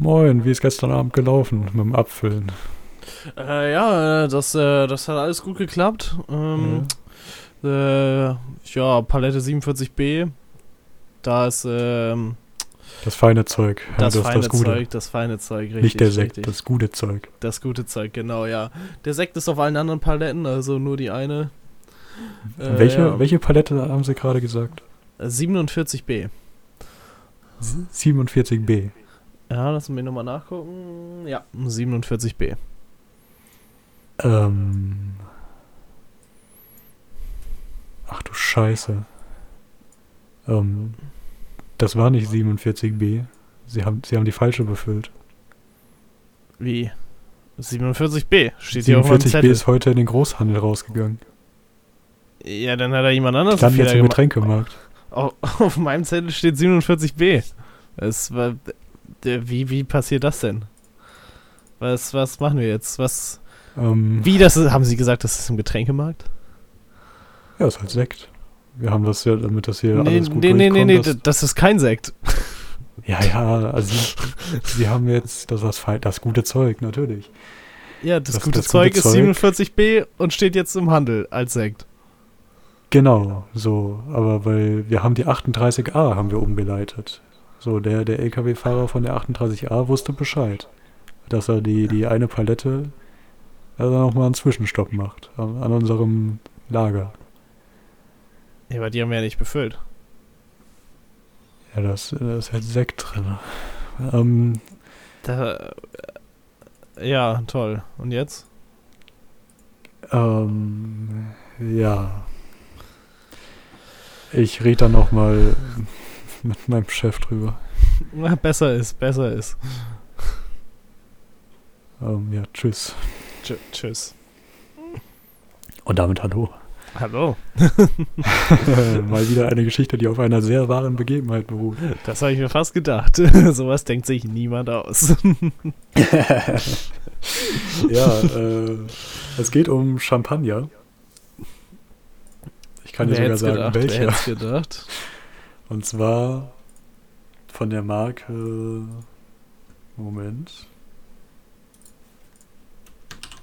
Moin, wie ist gestern Abend gelaufen mit dem Abfüllen? Äh, ja, äh, das, äh, das hat alles gut geklappt. Ähm, ja. Äh, ja, Palette 47b. Da ist ähm, das feine Zeug. Das, das feine das Gute. Zeug, das feine Zeug, richtig. Nicht der Sekt, richtig. das gute Zeug. Das gute Zeug, genau, ja. Der Sekt ist auf allen anderen Paletten, also nur die eine. Äh, welche, ja. welche Palette haben Sie gerade gesagt? 47b. 47b. Ja, lassen wir nochmal nachgucken. Ja, 47b. Ähm. Ach du Scheiße. Ähm. Das war nicht 47b. Sie haben, Sie haben die falsche befüllt. Wie? 47b steht hier auf meinem 47b Zettel. ist heute in den Großhandel rausgegangen. Ja, dann hat da jemand anderes Dann jetzt im. Getränkemarkt. Auf, auf meinem Zettel steht 47b. Es war, wie, wie passiert das denn? Was, was machen wir jetzt? Was? Ähm, Wie das ist, haben Sie gesagt, das ist im Getränkemarkt? Ja, ist halt Sekt. Wir haben das ja, damit das hier nee, alles gut nee, nee, nee, nee, das ist kein Sekt. Ja, ja, also Sie, haben jetzt das, das, das gute Zeug, natürlich. Ja, das, Das- gute das Zeug gute ist Zeug. 47b und steht jetzt im Handel als Sekt. Genau, so. Aber weil wir haben die 38a haben wir umgeleitet. So, der, der LKW-Fahrer von der 38a wusste Bescheid. Dass er die, die eine Palette, er nochmal einen Zwischenstopp macht. An, an unserem Lager. Ja, aber die haben wir ja nicht befüllt. Ja, das, da ist halt Sekt drin. Ähm, Da, ja, toll. Und jetzt? Ähm, ja. Ich rede da nochmal mit meinem Chef drüber. Na, besser ist, besser ist. Ähm, ja, tschüss. Tsch tschüss. Und damit hallo. Hallo. Mal wieder eine Geschichte, die auf einer sehr wahren Begebenheit beruht. Das habe ich mir fast gedacht. Sowas denkt sich niemand aus. ja, äh, es geht um Champagner. Ich kann dir sogar sagen, gedacht, wer welcher. hätt's gedacht? Und zwar von der Marke. Moment.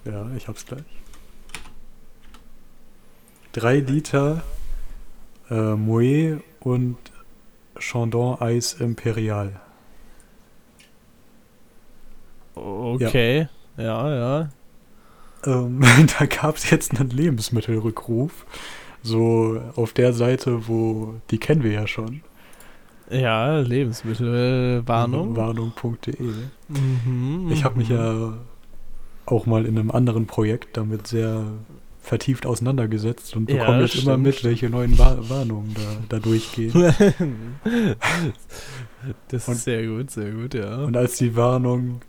Ja, ich hab's gleich. 3 Liter äh, Moët und Chandon Eis Imperial. Okay. Ja, ja. Ähm, da gab es jetzt einen Lebensmittelrückruf. So auf der Seite, wo, die kennen wir ja schon. Ja, Lebensmittelwarnung. Warnung.de. Mhm, Ich habe mich mhm. ja auch mal in einem anderen Projekt damit sehr vertieft auseinandergesetzt und Ja, bekomme jetzt immer mit, welche neuen Wa Warnungen da, da durchgehen. das Und- ist sehr gut, sehr gut, ja. Und als die Warnung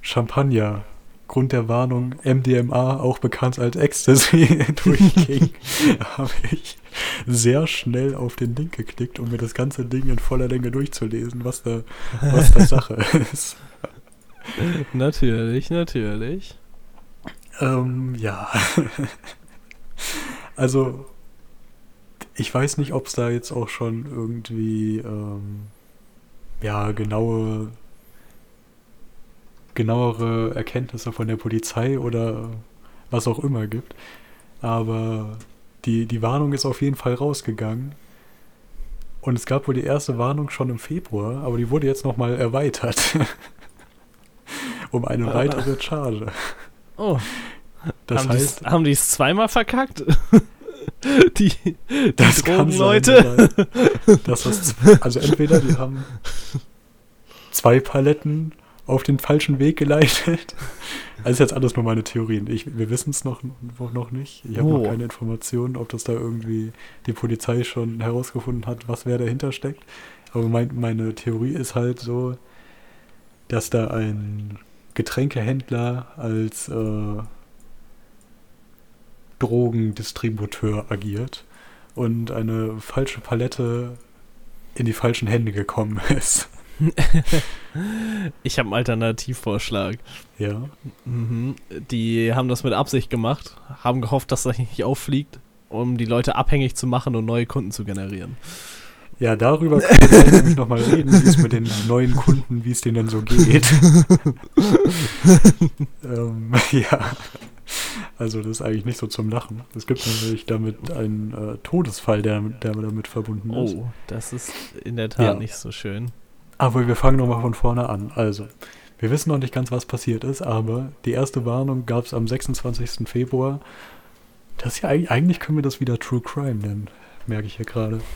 Champagner, Grund der Warnung MDMA, auch bekannt als Ecstasy, durchging, habe ich sehr schnell auf den Link geklickt, um mir das ganze Ding in voller Länge durchzulesen, was da, was da Sache ist. natürlich, natürlich. Ähm, ja. also, ich weiß nicht, ob es da jetzt auch schon irgendwie, ähm, ja, genaue, genauere Erkenntnisse von der Polizei oder was auch immer gibt. Aber die, die Warnung ist auf jeden Fall rausgegangen. Und es gab wohl die erste Warnung schon im Februar, aber die wurde jetzt nochmal erweitert. um eine weitere Charge. Oh, Das haben heißt, die's, haben die es zweimal verkackt? die die Das kann sein, Drogenleute? dass das, also entweder die haben zwei Paletten auf den falschen Weg geleitet. Also ist jetzt alles nur meine Theorien. Ich, wir wissen es noch, noch nicht. Ich habe Oh. noch keine Informationen, ob das da irgendwie die Polizei schon herausgefunden hat, was wer dahinter steckt. Aber mein, meine Theorie ist halt so, dass da ein Getränkehändler als äh, Drogendistributeur agiert und eine falsche Palette in die falschen Hände gekommen ist. Ich habe einen Alternativvorschlag. Ja. Mhm. Die haben das mit Absicht gemacht, haben gehofft, dass das nicht auffliegt, um die Leute abhängig zu machen und neue Kunden zu generieren. Ja, darüber können wir nämlich nochmal reden, wie es mit den neuen Kunden, wie es denen denn so geht. ähm, ja. Also das ist eigentlich nicht so zum Lachen. Es gibt nämlich damit einen äh, Todesfall, der, der damit verbunden ist. Oh, das ist in der Tat Ja. nicht so schön. Aber wir fangen nochmal von vorne an. Also, wir wissen noch nicht ganz, was passiert ist, aber die erste Warnung gab es am 26. Februar. Das ja eigentlich, können wir das wieder True Crime nennen, merke ich hier gerade.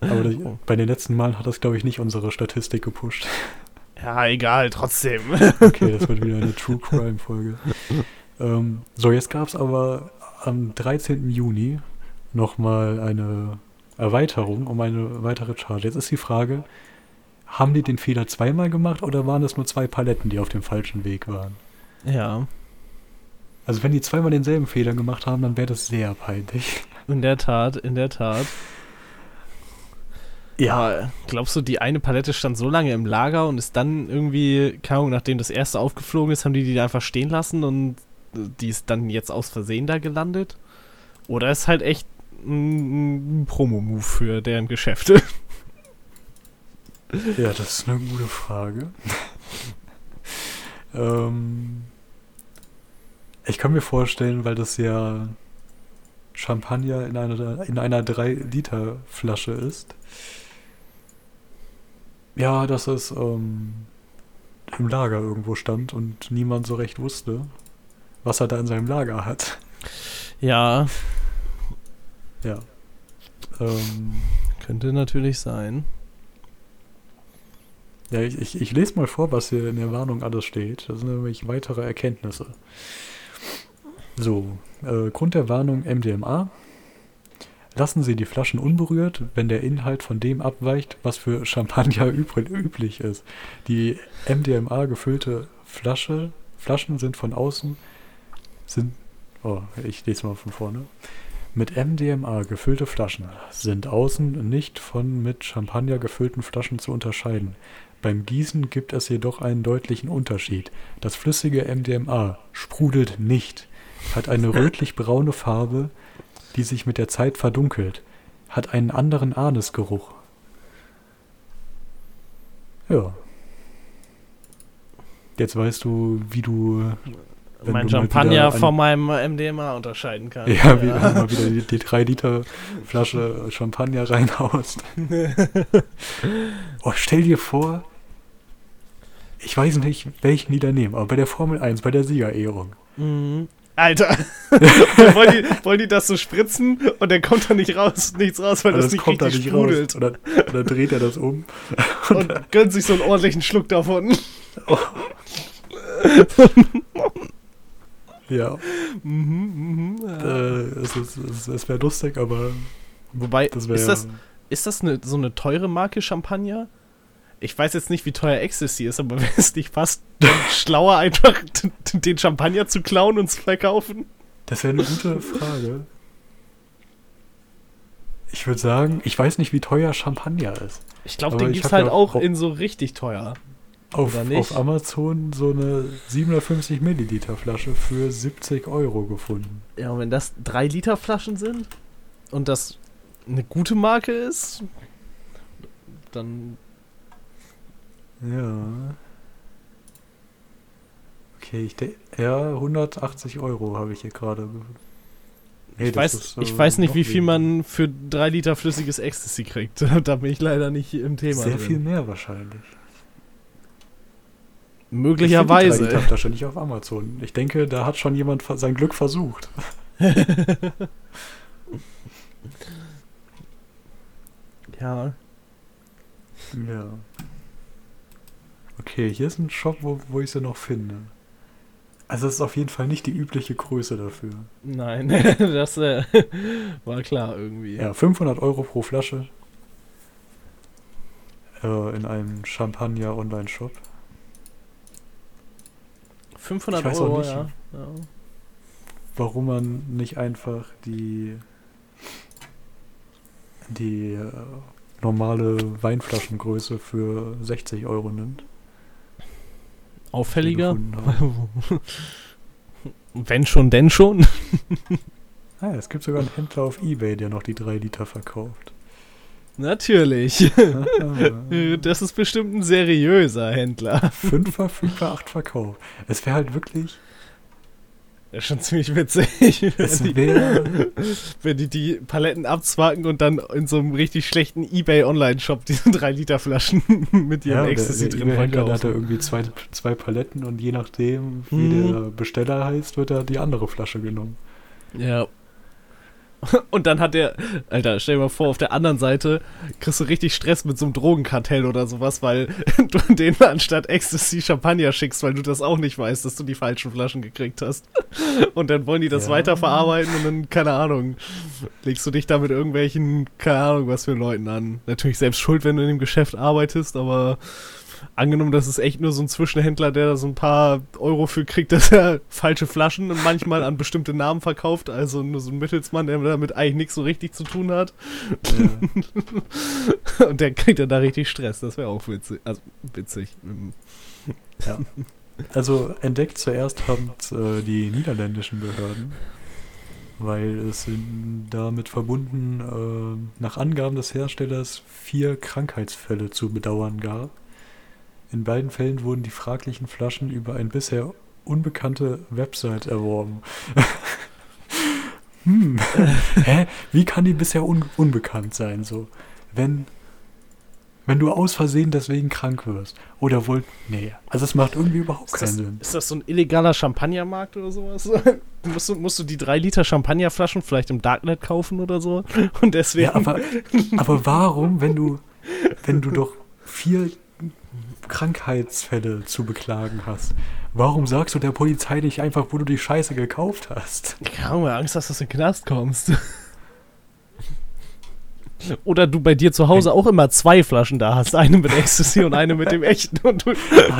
Aber das, Oh. bei den letzten Malen hat das, glaube ich, nicht unsere Statistik gepusht. Ja, egal, trotzdem. Okay, das wird wieder eine True Crime Folge. Ähm, so, jetzt gab es aber am 13. Juni nochmal eine Erweiterung um eine weitere Charge. Jetzt ist die Frage, haben die den Fehler zweimal gemacht oder waren es nur zwei Paletten, die auf dem falschen Weg waren? Ja, Also wenn die zweimal denselben Fehler gemacht haben, dann wäre das sehr peinlich. in der Tat, in der Tat. Ja, glaubst du, die eine Palette stand so lange im Lager und ist dann irgendwie, keine Ahnung, nachdem das erste aufgeflogen ist, haben die die einfach stehen lassen und die ist dann jetzt aus Versehen da gelandet? Oder ist halt echt ein, Promo-Move für deren Geschäfte? Ja, das ist eine gute Frage. ähm, ich kann mir vorstellen, weil das ja Champagner in einer, in einer 3-Liter-Flasche ist. Ja, dass es ähm, im Lager irgendwo stand und niemand so recht wusste, was er da in seinem Lager hat. Ja, Ja. Ähm, könnte natürlich sein. Ja, ich, ich, ich lese mal vor, was hier in der Warnung alles steht. Das sind nämlich weitere Erkenntnisse. So, äh, Grund der Warnung MDMA. Lassen Sie die Flaschen unberührt, wenn der Inhalt von dem abweicht, was für Champagner üblich ist. Die MDMA gefüllte Flasche, Flaschen sind von außen, sind, oh, ich lese mal von vorne. Mit MDMA gefüllte Flaschen sind außen nicht von mit Champagner gefüllten Flaschen zu unterscheiden. Beim Gießen gibt es jedoch einen deutlichen Unterschied. Das flüssige MDMA sprudelt nicht, hat eine rötlich-braune Farbe, die sich mit der Zeit verdunkelt, hat einen anderen Anisgeruch. Ja. Jetzt weißt du, wie du mein Champagner von meinem MDMA unterscheiden kann. Ja, wie wenn du mal wieder die, die 3 Liter Flasche Champagner reinhaust. oh, stell dir vor, ich weiß nicht, welchen die da nehmen, aber bei der Formel 1, bei der Siegerehrung. Mhm. Alter, wollen, die, wollen die das so spritzen und dann kommt da nicht raus, nichts raus, weil Und das nicht kommt da richtig nicht sprudelt. raus. Und dann, und dann dreht er das um. Und gönnt sich so einen ordentlichen Schluck davon. Ja, Mhm, mhm, äh, es, es, es wäre lustig, aber Wobei, das ist das, ist das eine, so eine teure Marke Champagner? Ich weiß jetzt nicht, wie teuer Ecstasy ist, aber wäre es nicht fast schlauer, einfach den Champagner zu klauen und zu verkaufen? Das wäre eine gute Frage. Ich würde sagen, ich weiß nicht, wie teuer Champagner ist. Ich glaube, den gibt's hab halt ja auch auch- in so richtig teuer. Auf, auf Amazon so eine 750 Milliliter Flasche für 70 Euro gefunden. Ja, und wenn das 3 Liter Flaschen sind und das eine gute Marke ist, dann Ja. Okay, ich denke, ja, 180 Euro habe ich hier gerade. ge- Nee, ich, weiß, ist, äh, ich weiß nicht, wie viel man für 3 Liter flüssiges Ecstasy kriegt. da bin ich leider nicht im Thema. Sehr drin. viel mehr wahrscheinlich. Möglicherweise. Ich die 3 Liter Flasche nicht auf Amazon. Ich denke, da hat schon jemand sein Glück versucht. Ja. Ja. Okay, hier ist ein Shop, wo, wo ich sie noch finde. Also es ist auf jeden Fall nicht die übliche Größe dafür. Nein, das äh, war klar irgendwie. Ja, 500 Euro pro Flasche. Äh, in einem Champagner Online-Shop. 500 Ich weiß auch Euro, nicht. ja. ja. Warum man nicht einfach die die äh, normale Weinflaschengröße für 60 Euro nimmt. Auffälliger? Wenn schon, denn schon. Ah, es gibt sogar einen Händler auf Ebay, der noch die 3 Liter verkauft. Natürlich. das ist bestimmt ein seriöser Händler. Fünf verfügbar, acht verkauft. Es wäre halt wirklich. Das ist schon ziemlich witzig. Es wenn, die, wäre. wenn die die Paletten abzwacken und dann in so einem richtig schlechten Ebay-Online-Shop diese 3-Liter-Flaschen mit ihrem Ja, der, Ecstasy der drin eBay-Händler der hat verkaufen. irgendwie zwei, zwei Paletten und je nachdem, wie Mhm. der Besteller heißt, wird da die andere Flasche genommen. Ja. Und dann hat der, Alter, stell dir mal vor, auf der anderen Seite kriegst du richtig Stress mit so einem Drogenkartell oder sowas, weil du denen anstatt Ecstasy Champagner schickst, weil du das auch nicht weißt, dass du die falschen Flaschen gekriegt hast. Und dann wollen die das Ja. weiterverarbeiten und dann, keine Ahnung, legst du dich da mit irgendwelchen, keine Ahnung, was für Leuten an. Natürlich selbst schuld, wenn du in dem Geschäft arbeitest, aber angenommen, das ist echt nur so ein Zwischenhändler, der da so ein paar Euro für kriegt, dass er falsche Flaschen und manchmal an bestimmte Namen verkauft, also nur so ein Mittelsmann, der damit eigentlich nichts so richtig zu tun hat. Ja. Und der kriegt dann da richtig Stress, das wäre auch witzig. Also witzig. Ähm, Ja. Also entdeckt zuerst haben äh, die niederländischen Behörden, weil es sind damit verbunden, äh, nach Angaben des Herstellers vier Krankheitsfälle zu bedauern gab. In beiden Fällen wurden die fraglichen Flaschen über eine bisher unbekannte Website erworben. hm. Hä? Wie kann die bisher un unbekannt sein? So, wenn wenn du aus Versehen deswegen krank wirst. Oder wollt. Nee, also es macht irgendwie überhaupt Ist keinen das, Sinn. ist das so ein illegaler Champagnermarkt oder sowas? musst, du, musst du die 3 Liter Champagnerflaschen vielleicht im Darknet kaufen oder so? Und deswegen. Ja, aber, aber warum, wenn du, wenn du doch vier Krankheitsfälle zu beklagen hast, warum sagst du der Polizei nicht einfach, wo du die Scheiße gekauft hast? Keine Ahnung, Angst dass du in den Knast kommst. Oder du bei dir zu Hause auch immer zwei Flaschen da hast. Eine mit Ecstasy und eine mit dem echten. Und du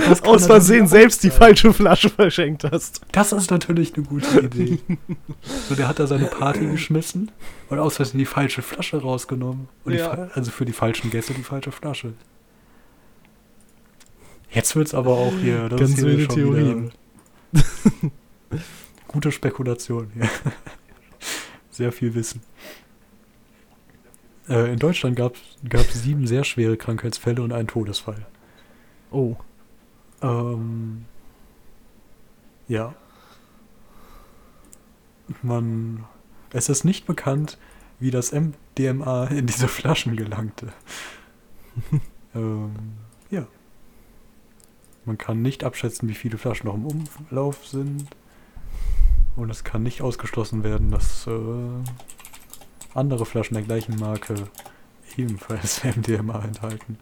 das kann aus Versehen selbst die falsche Flasche verschenkt hast. Das ist natürlich eine gute Idee. So, der hat da seine Party geschmissen und aus Versehen die falsche Flasche rausgenommen. Und die, Ja. fa- also für die falschen Gäste die falsche Flasche. Jetzt wird's aber auch hier. Das Ganz wilde Theorien. Gute Spekulation hier. Sehr viel Wissen. Äh, in Deutschland gab es sieben sehr schwere Krankheitsfälle und einen Todesfall. Oh. Ähm, ja. Man. Es ist nicht bekannt, wie das MDMA in diese Flaschen gelangte. ähm. Man kann nicht abschätzen, wie viele Flaschen noch im Umlauf sind. Und es kann nicht ausgeschlossen werden, dass äh, andere Flaschen der gleichen Marke ebenfalls MDMA enthalten.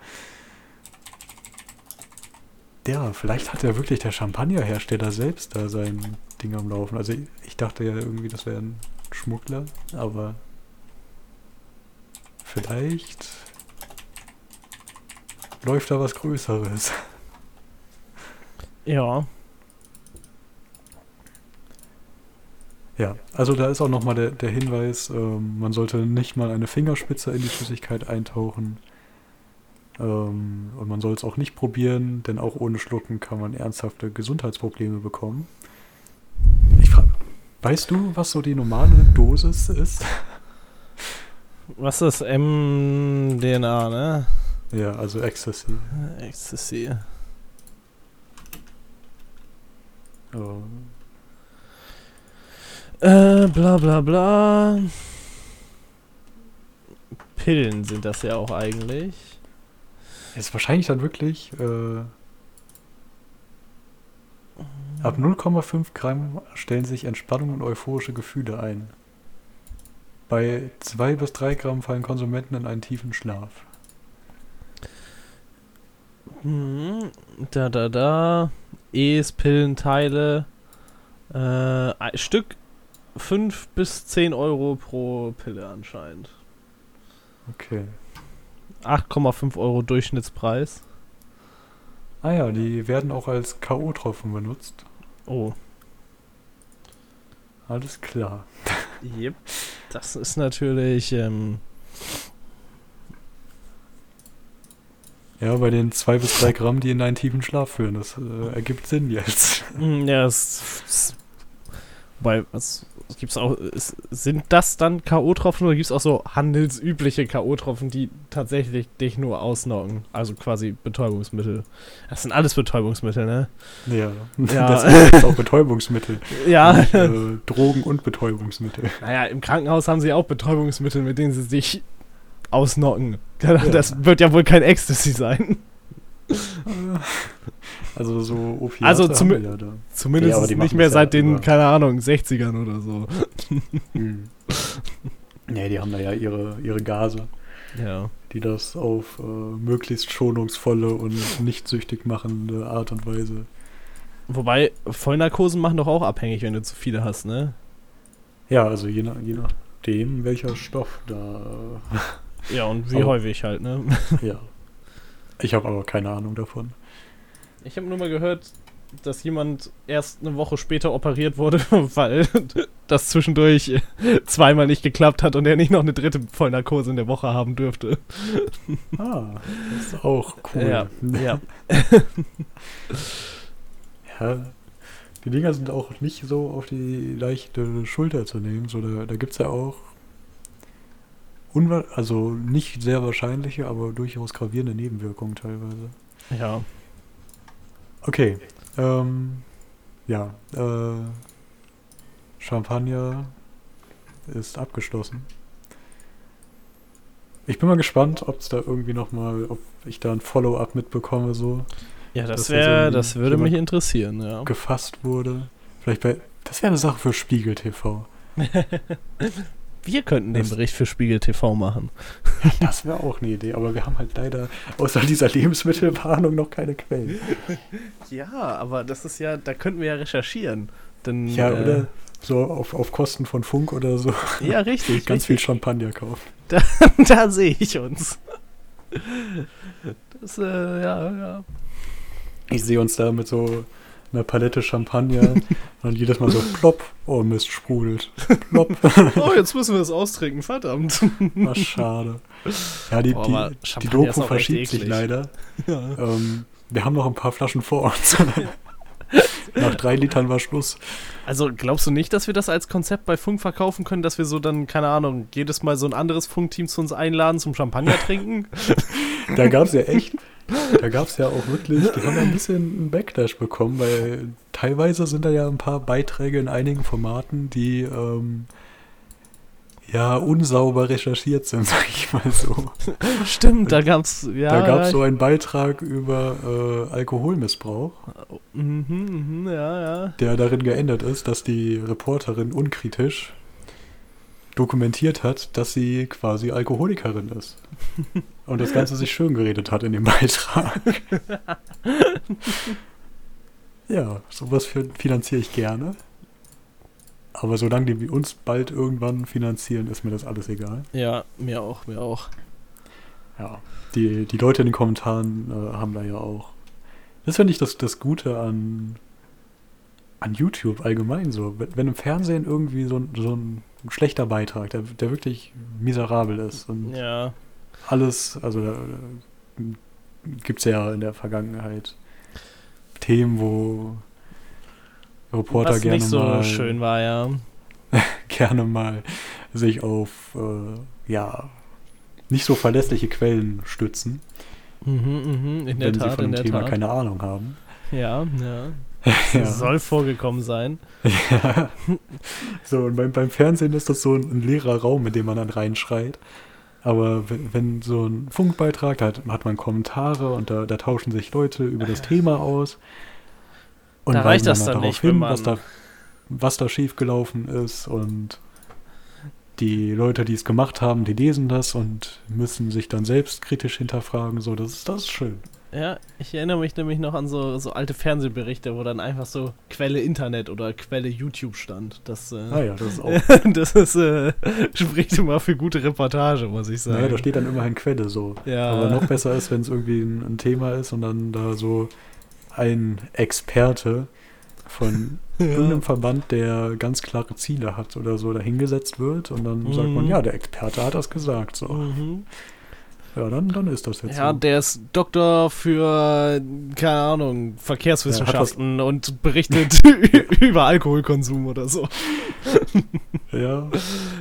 Ja, vielleicht hat ja wirklich der Champagnerhersteller selbst da sein Ding am Laufen. Also ich, dachte ja irgendwie, das wäre ein Schmuggler, aber vielleicht läuft da was Größeres. Ja. Ja, also da ist auch nochmal der, der Hinweis, ähm, man sollte nicht mal eine Fingerspitze in die Flüssigkeit eintauchen. Ähm, und man soll es auch nicht probieren, denn auch ohne Schlucken kann man ernsthafte Gesundheitsprobleme bekommen. Ich frage, weißt du, was so die normale Dosis ist? Was ist MDNA, ne? Ja, also Ecstasy. Ecstasy. Ähm, Äh, bla bla bla. Pillen sind das ja auch eigentlich. ist wahrscheinlich dann wirklich äh, ab 0,5 Gramm stellen sich Entspannung und euphorische Gefühle ein. Bei 2 bis 3 Gramm fallen Konsumenten in einen tiefen Schlaf. Mhm. Da, da, da. Es, Pillenteile. Äh, ein Stück 5 bis 10 Euro pro Pille anscheinend. Okay. 8,5 Euro Durchschnittspreis. Ah ja, die werden auch als K.O.-Tropfen benutzt. Oh. Alles klar. Yep. Das ist natürlich. Ähm, Ja, bei den 2 bis 3 Gramm, die in einen tiefen Schlaf führen, das äh, ergibt Sinn jetzt. mm, ja, es, es Wobei, was gibt's auch, ist, sind das dann K.O.-Tropfen oder gibt es auch so handelsübliche K.O.-Tropfen, die tatsächlich dich nur ausnocken? Also quasi Betäubungsmittel. Das sind alles Betäubungsmittel, ne? Ja, Ja. das ist auch Betäubungsmittel. Ja. Nicht, äh, Drogen und Betäubungsmittel. Naja, im Krankenhaus haben sie auch Betäubungsmittel, mit denen sie sich ausnocken. Das wird ja wohl kein Ecstasy sein. Also so Opiate Also zum- ja. Zumindest Ja, nicht mehr ja seit den, keine Ahnung, 60ern oder so. Hm. Nee, die haben da ja ihre, ihre Gase, Ja. die das auf äh, möglichst schonungsvolle und nicht süchtig machende Art und Weise. Wobei, Vollnarkosen machen doch auch abhängig, wenn du zu viele hast, ne? Ja, also je, nach, je nachdem, welcher Stoff da. Ja, und wie Aber- häufig halt, ne? Ja. Ich habe aber keine Ahnung davon. Ich habe nur mal gehört, dass jemand erst eine Woche später operiert wurde, weil das zwischendurch zweimal nicht geklappt hat und er nicht noch eine dritte Vollnarkose in der Woche haben dürfte. Ah, das ist auch cool. Ja, ja. Ja, die Dinger sind auch nicht so auf die leichte Schulter zu nehmen. So, da da gibt es ja auch also nicht sehr wahrscheinliche, aber durchaus gravierende Nebenwirkungen teilweise. Ja. Okay, ähm, ja, äh, Champagner ist abgeschlossen. Ich bin mal gespannt, ob es da irgendwie nochmal, ob ich da ein Follow-up mitbekomme, so Ja, das Das wär wäre, so das würde mich interessieren, ja. gefasst wurde. Vielleicht bei, das wäre eine Sache für Spiegel TV. Wir könnten den Bericht für Spiegel TV machen. Das wäre auch eine Idee, aber wir haben halt leider außer dieser Lebensmittelwarnung noch keine Quellen. Ja, aber das ist ja, da könnten wir ja recherchieren. Denn, Ja, äh, oder so auf, auf Kosten von Funk oder so Ja, richtig. ganz viel richtig. Champagner kaufen. da sehe ich uns. Das, äh, ja, ja. Ich sehe uns da mit so einer Palette Champagner und jedes Mal so plopp, oh Mist, sprudelt. Plopp, Oh, jetzt müssen wir es austrinken, verdammt. war schade. Ja, die, Oh, die, die Doku verschiebt sich leider. Ja. Ähm, wir haben noch ein paar Flaschen vor uns. Nach drei Litern war Schluss. Also glaubst du nicht, dass wir das als Konzept bei Funk verkaufen können, dass wir so dann, keine Ahnung, jedes Mal so ein anderes Funkteam zu uns einladen zum Champagner trinken? Da gab es ja echt, da gab es ja auch wirklich, die haben ja ein bisschen einen Backlash bekommen, weil teilweise sind da ja ein paar Beiträge in einigen Formaten, die ähm, ja unsauber recherchiert sind, sag ich mal so. Stimmt, da gab's, ja. da gab es ja, so einen Beitrag über äh, Alkoholmissbrauch, Mhm, mhm, ja, ja. der darin geändert ist, dass die Reporterin unkritisch dokumentiert hat, dass sie quasi Alkoholikerin ist. Und das Ganze sich schön geredet hat in dem Beitrag. ja, sowas fi- finanziere ich gerne. Aber solange die uns bald irgendwann finanzieren, ist mir das alles egal. Ja, mir auch, mir auch. Ja, die, die Leute in den Kommentaren äh, haben da ja auch. Das finde ich das, das Gute an, an YouTube allgemein so. Wenn, im Fernsehen irgendwie so, ein- so ein schlechter Beitrag, der, der wirklich miserabel ist und Ja. alles, also da gibt es ja in der Vergangenheit Themen, wo Reporter Was gerne nicht so mal schön war, ja. gerne mal sich auf äh, ja nicht so verlässliche Quellen stützen, Mhm, mhm, in der wenn sie Tat, von in dem Thema Tat. keine Ahnung haben. Ja, ja. Ja. Soll vorgekommen sein. Ja. So, und beim, beim Fernsehen ist das so ein, ein leerer Raum, in dem man dann reinschreit. Aber wenn, wenn so ein Funkbeitrag, da hat, hat man Kommentare und da, da tauschen sich Leute über das Thema aus. Und Da reicht das dann darauf nicht, hin, was da, was da schiefgelaufen ist. Und die Leute, die es gemacht haben, die lesen das und müssen sich dann selbst kritisch hinterfragen. So, das ist, das ist schön. Ja, ich erinnere mich nämlich noch an so, so alte Fernsehberichte, wo dann einfach so Quelle Internet oder Quelle YouTube stand. Das, äh, Ah ja, das ist auch. das ist, äh, spricht immer für gute Reportage, muss ich sagen. Naja, da steht dann immerhin Quelle so. Ja. Aber noch besser ist, wenn es irgendwie ein, ein Thema ist und dann da so ein Experte von irgendeinem Verband, der ganz klare Ziele hat oder so, da hingesetzt wird und dann sagt man, Mhm. ja, der Experte hat das gesagt. So. Mhm. Ja, dann, dann ist das jetzt Ja, so. der ist Doktor für, keine Ahnung, Verkehrswissenschaften und berichtet über Alkoholkonsum oder so. Ja,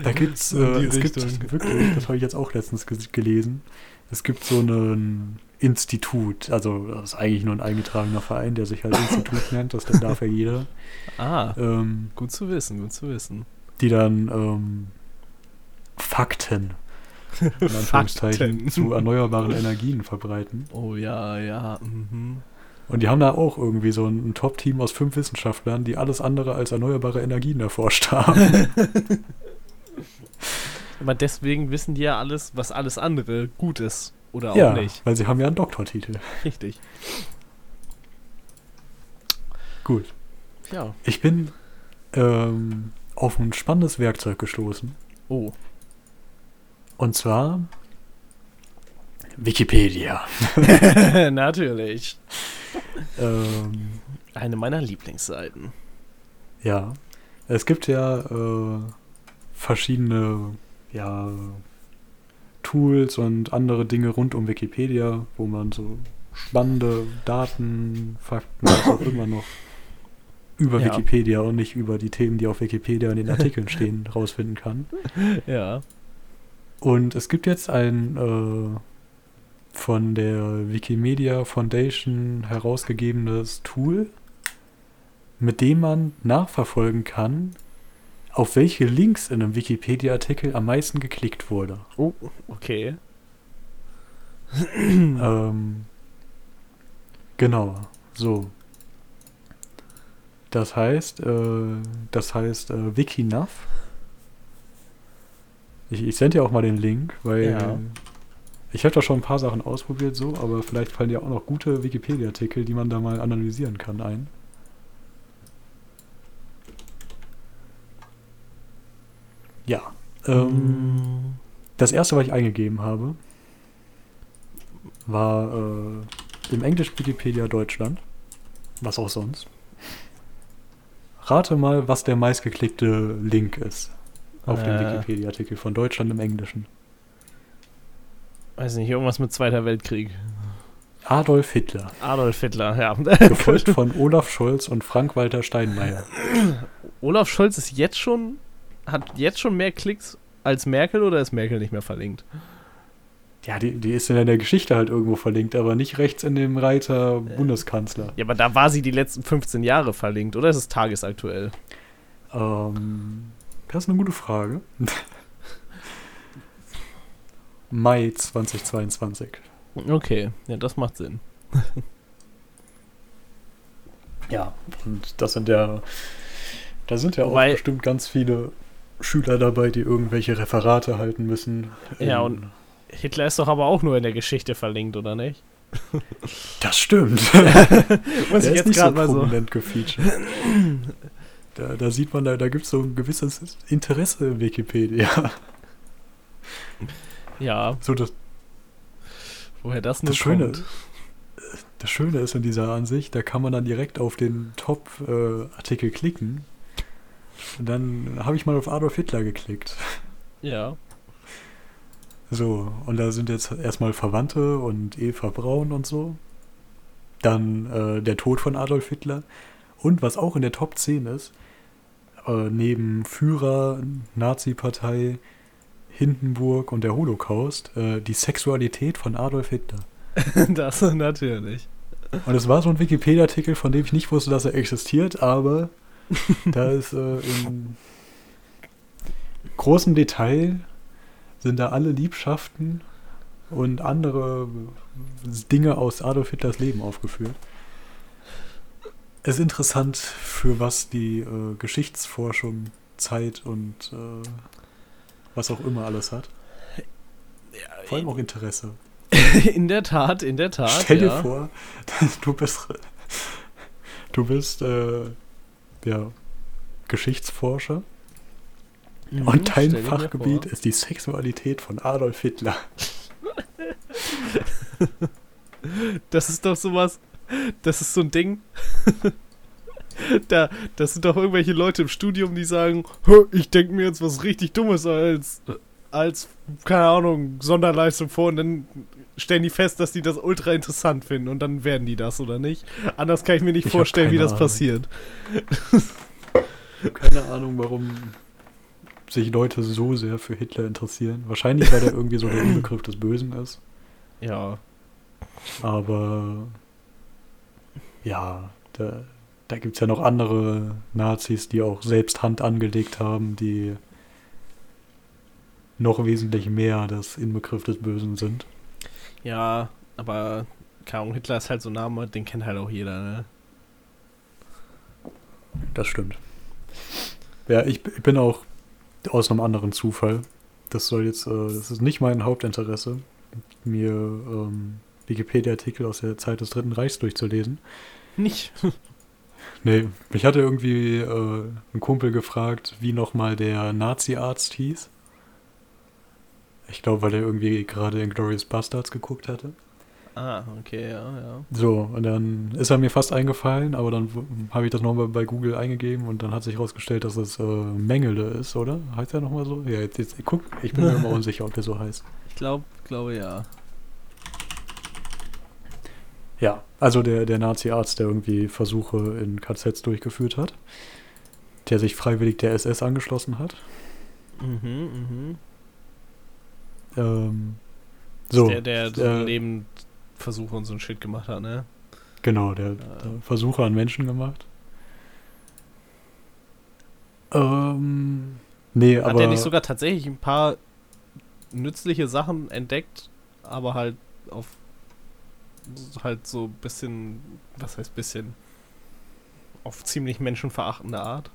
da gibt's, äh, es gibt Richtung. wirklich, das habe ich jetzt auch letztens gelesen, es gibt so ein Institut, also das ist eigentlich nur ein eingetragener Verein, der sich halt Institut nennt, das darf ja jeder, Ah, ähm, gut zu wissen, gut zu wissen. die dann ähm, Fakten, in Anführungszeichen, Fakten. zu erneuerbaren Energien verbreiten. Oh ja, ja. Mhm. Und die haben da auch irgendwie so ein, ein Top-Team aus fünf Wissenschaftlern, die alles andere als erneuerbare Energien erforscht haben. Aber deswegen wissen die ja alles, was alles andere gut ist. Oder auch ja, nicht. weil sie haben ja einen Doktortitel. Richtig. Gut. Ja. Ich bin ähm, auf ein spannendes Werkzeug gestoßen. Oh. Und zwar Wikipedia. Natürlich. Ähm, Eine meiner Lieblingsseiten. ja. Es gibt ja äh, verschiedene ja, Tools und andere Dinge rund um Wikipedia, wo man so spannende Daten, Fakten, was auch immer noch über Ja. Wikipedia und nicht über die Themen, die auf Wikipedia in den Artikeln stehen, rausfinden kann. Ja. Und es gibt jetzt ein äh, von der Wikimedia Foundation herausgegebenes Tool, mit dem man nachverfolgen kann, auf welche Links in einem Wikipedia-Artikel am meisten geklickt wurde. Oh, okay. ähm, genau, so. Das heißt, äh, das heißt äh, Wikinav. Ich, ich sende dir auch mal den Link, weil Ja. ich habe da schon ein paar Sachen ausprobiert, so, aber vielleicht fallen dir auch noch gute Wikipedia-Artikel, die man da mal analysieren kann, ein. Ja. Ähm, Das erste, was ich eingegeben habe, war äh, im Englisch Wikipedia Deutschland. Was auch sonst. Rate mal, was der meistgeklickte Link ist auf dem Äh. Wikipedia-Artikel von Deutschland im Englischen. Weiß nicht, irgendwas mit Zweiter Weltkrieg. Adolf Hitler. Adolf Hitler, ja. Gefolgt von Olaf Scholz und Frank-Walter Steinmeier. Olaf Scholz ist jetzt schon, hat jetzt schon mehr Klicks als Merkel oder ist Merkel nicht mehr verlinkt? Ja, die, die ist in der Geschichte halt irgendwo verlinkt, aber nicht rechts in dem Reiter Bundeskanzler. Ja, aber da war sie die letzten 15 Jahre verlinkt, oder ist es tagesaktuell? Ähm, das ist eine gute Frage. Mai 2022. Okay, ja, das macht Sinn. Ja. Und das sind ja, da sind ja auch Weil- bestimmt ganz viele Schüler dabei, die irgendwelche Referate halten müssen. Ja, Ähm, und- Hitler ist doch aber auch nur in der Geschichte verlinkt, oder nicht? Das stimmt. Muss Der ich ist jetzt nicht so gerade mal so. gefeatured. Da, da sieht man, da, da gibt es so ein gewisses Interesse in Wikipedia. Ja, So, das, woher das nur das Schöne, kommt. das Schöne ist in dieser Ansicht, da kann man dann direkt auf den Top-Artikel klicken. Und dann habe ich mal auf Adolf Hitler geklickt. Ja. So, und da sind jetzt erstmal Verwandte und Eva Braun und so. Dann äh, der Tod von Adolf Hitler. Und was auch in der Top 10 ist, äh, neben Führer, Nazi-Partei, Hindenburg und der Holocaust, äh, die Sexualität von Adolf Hitler. das natürlich. Und es war so ein Wikipedia-Artikel, von dem ich nicht wusste, dass er existiert, aber da ist äh, im großen Detail sind da alle Liebschaften und andere Dinge aus Adolf Hitlers Leben aufgeführt. Es ist interessant, für was die äh, Geschichtsforschung Zeit und äh, was auch immer alles hat. Vor allem auch Interesse. In der Tat, in der Tat. Stell dir ja. vor, du bist, du bist äh, ja, Geschichtsforscher Mhm, und dein Fachgebiet ist die Sexualität von Adolf Hitler. Das ist doch sowas. Das ist so ein Ding. da, das sind doch irgendwelche Leute im Studium, die sagen, "Hä, ich denke mir jetzt was richtig Dummes als. Als, keine Ahnung, Sonderleistung vor und dann stellen die fest, dass die das ultra interessant finden und dann werden die das oder nicht. Anders kann ich mir nicht Ich vorstellen, wie das Ahnung. passiert. Keine Ahnung, warum sich Leute so sehr für Hitler interessieren. Wahrscheinlich, weil er irgendwie so der Inbegriff des Bösen ist. Ja, Aber ja, da, da gibt es ja noch andere Nazis, die auch selbst Hand angelegt haben, die noch wesentlich mehr das Inbegriff des Bösen sind. ja, aber Ahnung, Hitler ist halt so ein Name, den kennt halt auch jeder, ne? Das stimmt. Ja, ich, ich bin auch aus einem anderen Zufall. Das soll jetzt, äh, das ist nicht mein Hauptinteresse, mir ähm, Wikipedia-Artikel aus der Zeit des Dritten Reichs durchzulesen. Nicht. Nee, mich hatte irgendwie äh, ein Kumpel gefragt, wie nochmal der Nazi-Arzt hieß. Ich glaube, weil er irgendwie gerade in Glorious Bastards geguckt hatte. Ah, okay, ja, ja. So, und dann ist er mir fast eingefallen, aber dann habe ich das nochmal bei Google eingegeben und dann hat sich herausgestellt, dass es äh, Mengele ist, oder? Heißt er nochmal so? Ja, jetzt, jetzt guck, ich bin mir immer unsicher, ob der so heißt. Ich glaube, glaube ja. Ja, also der, der Nazi-Arzt, der irgendwie Versuche in KZs durchgeführt hat, der sich freiwillig der SS angeschlossen hat. Mhm, mhm. Ähm, so, Der, der so äh, Lebensversuche und so ein Shit gemacht hat, ne? genau, der, der Versuche an Menschen gemacht. Ähm, nee, Hat aber der nicht sogar tatsächlich ein paar nützliche Sachen entdeckt, aber halt auf halt so ein bisschen, was heißt bisschen, auf ziemlich menschenverachtende Art?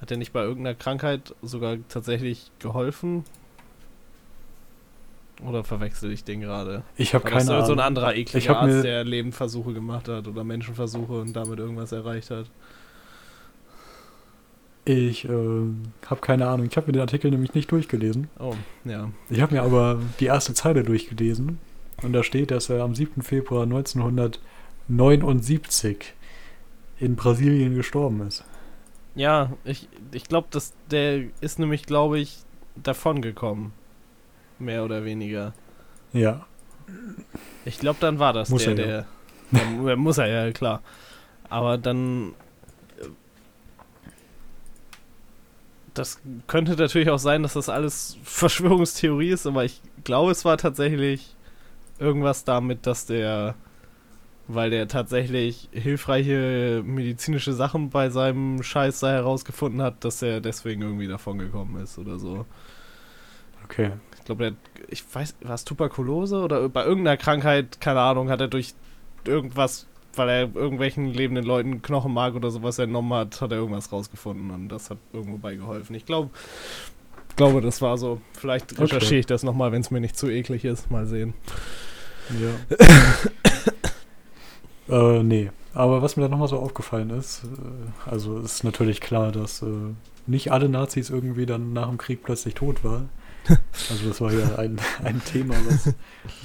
Hat er nicht bei irgendeiner Krankheit sogar tatsächlich geholfen? Oder verwechsel ich den gerade? ich habe keine so, so ein Ahnung. anderer Ich ekliger Arzt, der Lebensversuche gemacht hat oder Menschenversuche und damit irgendwas erreicht hat? Ich äh, habe keine Ahnung. Ich habe mir den Artikel nämlich nicht durchgelesen. Oh, ja. Ich habe mir aber die erste Zeile durchgelesen. Und da steht, dass er am 7. Februar 1979 in Brasilien gestorben ist. Ja, ich, ich glaube, dass der ist nämlich, glaube ich, davongekommen. Mehr oder weniger. Ja. Ich glaube, dann war das Muss der, er ja. der. Der muss er ja, klar. Aber dann. äh, Das könnte natürlich auch sein, dass das alles Verschwörungstheorie ist, aber ich glaube, es war tatsächlich irgendwas damit, dass der. Weil der tatsächlich hilfreiche medizinische Sachen bei seinem Scheiß da herausgefunden hat, dass er deswegen irgendwie davongekommen ist oder so. Okay. Ich glaube, der, ich weiß, war es Tuberkulose oder bei irgendeiner Krankheit, keine Ahnung, hat er durch irgendwas, weil er irgendwelchen lebenden Leuten Knochenmark oder sowas entnommen hat, hat er irgendwas rausgefunden und das hat irgendwo bei geholfen. Ich glaube, glaube, das war so. Vielleicht Okay. recherchiere ich das nochmal, wenn es mir nicht zu eklig ist. Mal sehen. Ja. äh, nee. Aber was mir dann nochmal so aufgefallen ist, äh, also ist natürlich klar, dass äh, nicht alle Nazis irgendwie dann nach dem Krieg plötzlich tot waren. Also das war ja ein, ein Thema, was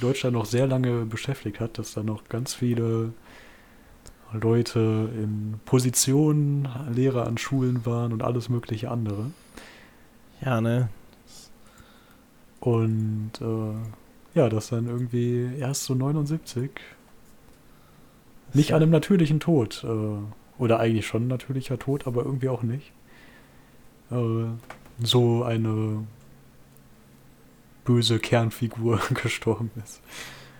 Deutschland noch sehr lange beschäftigt hat, dass da noch ganz viele Leute in Positionen, Lehrer an Schulen waren und alles mögliche andere. Ja, ne? Und äh, ja, das dann irgendwie erst so 79 nicht an einem natürlichen Tod, äh, oder eigentlich schon natürlicher Tod, aber irgendwie auch nicht, äh, so eine böse Kernfigur gestorben ist.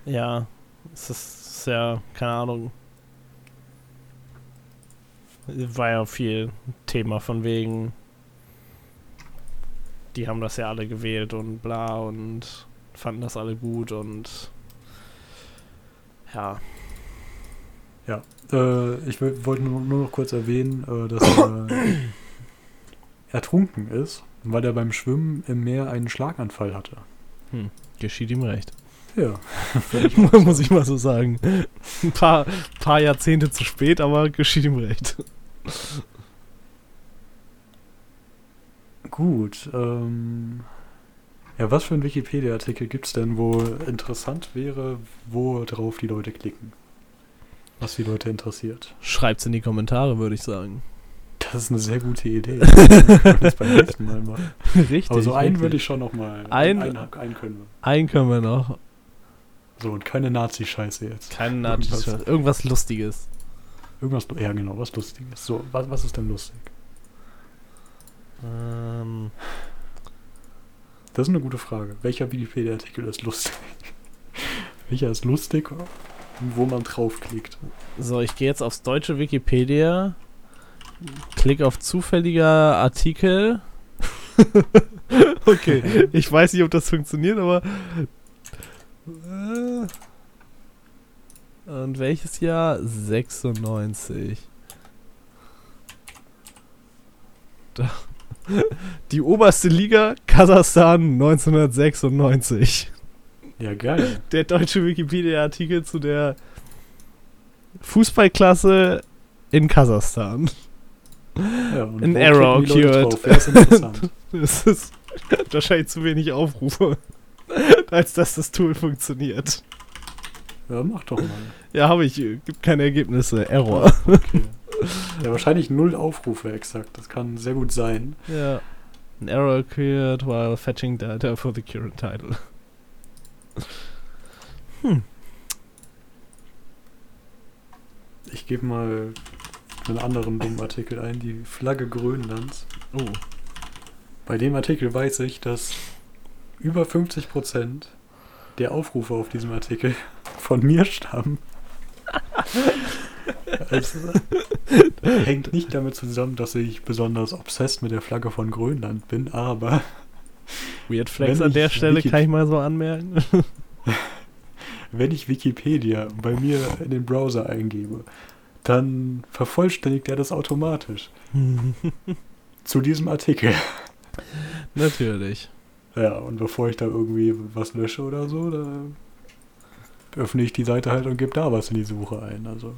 Ja, es ist ja, keine Ahnung. War ja viel Thema von wegen, die haben das ja alle gewählt und bla und fanden das alle gut und ja, Äh, ich wollte nur, nur noch kurz erwähnen, äh, dass er ertrunken ist, weil er beim Schwimmen im Meer einen Schlaganfall hatte. Geschieht ihm recht. Ja, Muss ich mal so sagen. Ein paar, paar Jahrzehnte zu spät, aber geschieht ihm recht. Gut. Ähm, ja, was für ein Wikipedia-Artikel gibt es denn, wo interessant wäre, worauf die Leute klicken? Was die Leute interessiert. Schreibt's in die Kommentare, würde ich sagen. Das ist eine sehr gute Idee. Das beim nächsten Mal machen. Richtig. Aber so einen richtig. würde ich schon noch mal. Ein- einen, einen können wir. Einen können wir noch. So, und keine Nazi-Scheiße jetzt. Kein Nazis. Irgendwas. Irgendwas Lustiges. Irgendwas, ja genau, was Lustiges. So, was, was ist denn lustig? Ähm, Das ist eine gute Frage. Welcher Wikipedia-Artikel ist lustig? Welcher ist lustig, wo man draufklickt? so, ich gehe jetzt aufs deutsche Wikipedia. Klick auf zufälliger Artikel. okay, ich weiß nicht, ob das funktioniert, aber. Äh, Und welches Jahr? 96. Da. Die oberste Liga, Kasachstan 1996. Ja, geil. Der deutsche Wikipedia-Artikel zu der Fußballklasse in Kasachstan. Ja, wo error occurred. Wer ist interessant? Das ist wahrscheinlich zu wenig Aufrufe, als dass das Tool funktioniert. ja, mach doch mal. Ja, habe ich. äh, Gibt keine Ergebnisse. Error. Okay. Ja, wahrscheinlich null Aufrufe exakt. Das kann sehr gut sein. Ja. An error occurred while fetching data for the current title. Ich gebe mal einen anderen dummen Artikel ein, die Flagge Grönlands. Oh. Bei dem Artikel weiß ich, dass über 50% der Aufrufe auf diesem Artikel von mir stammen. Es hängt nicht damit zusammen, dass ich besonders obsessed mit der Flagge von Grönland bin, aber Weird Flex Wenn an der Stelle, Wiki- kann ich mal so anmerken. wenn ich Wikipedia bei mir in den Browser eingebe, dann vervollständigt er das automatisch zu diesem Artikel. Natürlich. Ja, und bevor ich da irgendwie was lösche oder so, da öffne ich die Seite halt und gebe da was in die Suche ein. Also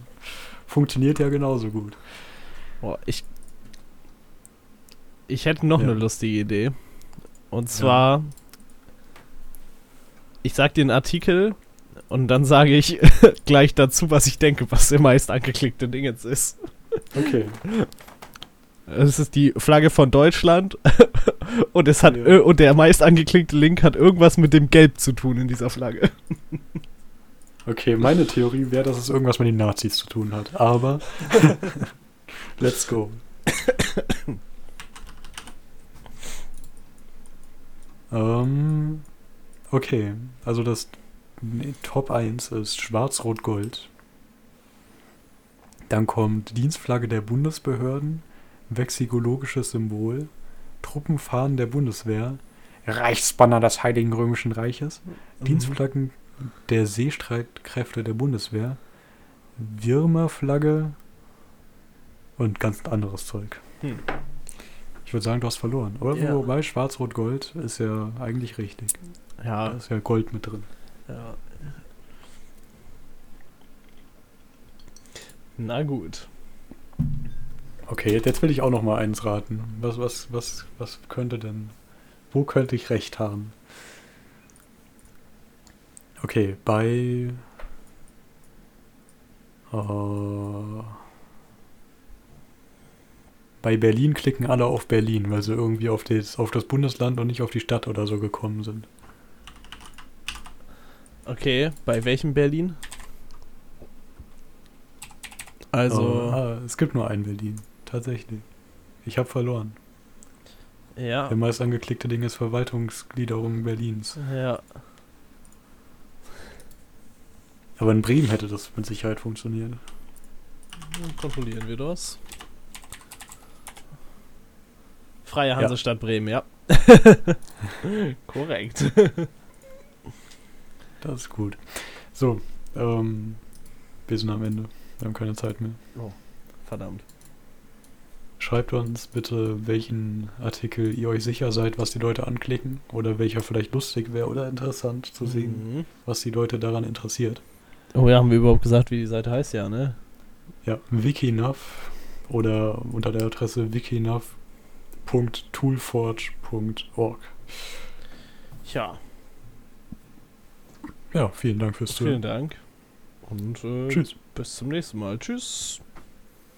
funktioniert ja genauso gut. Boah, ich. Ich hätte noch Ja. eine lustige Idee. Und zwar. Ich sag dir einen Artikel und dann sage ich gleich dazu, was ich denke, was der meist angeklickte Ding jetzt ist. Okay. Es ist die Flagge von Deutschland und es hat Ja. und der meist angeklickte Link hat irgendwas mit dem Gelb zu tun in dieser Flagge. Okay, meine Theorie wäre, dass es irgendwas mit den Nazis zu tun hat. Aber let's go. ähm, okay, also das Top 1 ist Schwarz-Rot-Gold. Dann kommt Dienstflagge der Bundesbehörden, vexillologisches Symbol, Truppenfahnen der Bundeswehr, Reichsbanner des Heiligen Römischen Reiches, Dienstflaggen der Seestreitkräfte der Bundeswehr, Würmerflagge und ganz anderes Zeug. Hm. Ich würde sagen, du hast verloren. Oder Ja. wobei Schwarz-Rot-Gold ist ja eigentlich richtig. Ja, Da ist ja Gold mit drin. Ja. Na gut. Okay, jetzt, will ich auch noch mal eins raten. Was, was, was, was könnte denn. Wo könnte ich recht haben? Okay, bei. Äh, bei Berlin klicken alle auf Berlin, weil sie irgendwie auf das, auf das Bundesland und nicht auf die Stadt oder so gekommen sind. Okay, bei welchem Berlin? Also, Äh, ah, es gibt nur ein Berlin, tatsächlich. Ich habe verloren. ja, Der meist angeklickte Ding ist Verwaltungsgliederung Berlins. ja. Aber in Bremen hätte das mit Sicherheit funktioniert. Dann kontrollieren wir das. Freie Hansestadt Bremen, ja. Korrekt. Das ist gut. So, ähm, wir sind am Ende. Wir haben keine Zeit mehr. Verdammt. Schreibt uns bitte, welchen Artikel ihr euch sicher seid, was die Leute anklicken. Oder welcher vielleicht lustig wäre oder interessant zu sehen, Mhm. was die Leute daran interessiert. Oh ja, haben wir überhaupt gesagt, wie die Seite heißt, ja, ne? Ja, Wikinav oder unter der Adresse wikinav.toolforge.org. Ja, Ja, vielen Dank fürs vielen Zuhören. Dank. Und äh, Tschüss. bis zum nächsten Mal. Tschüss.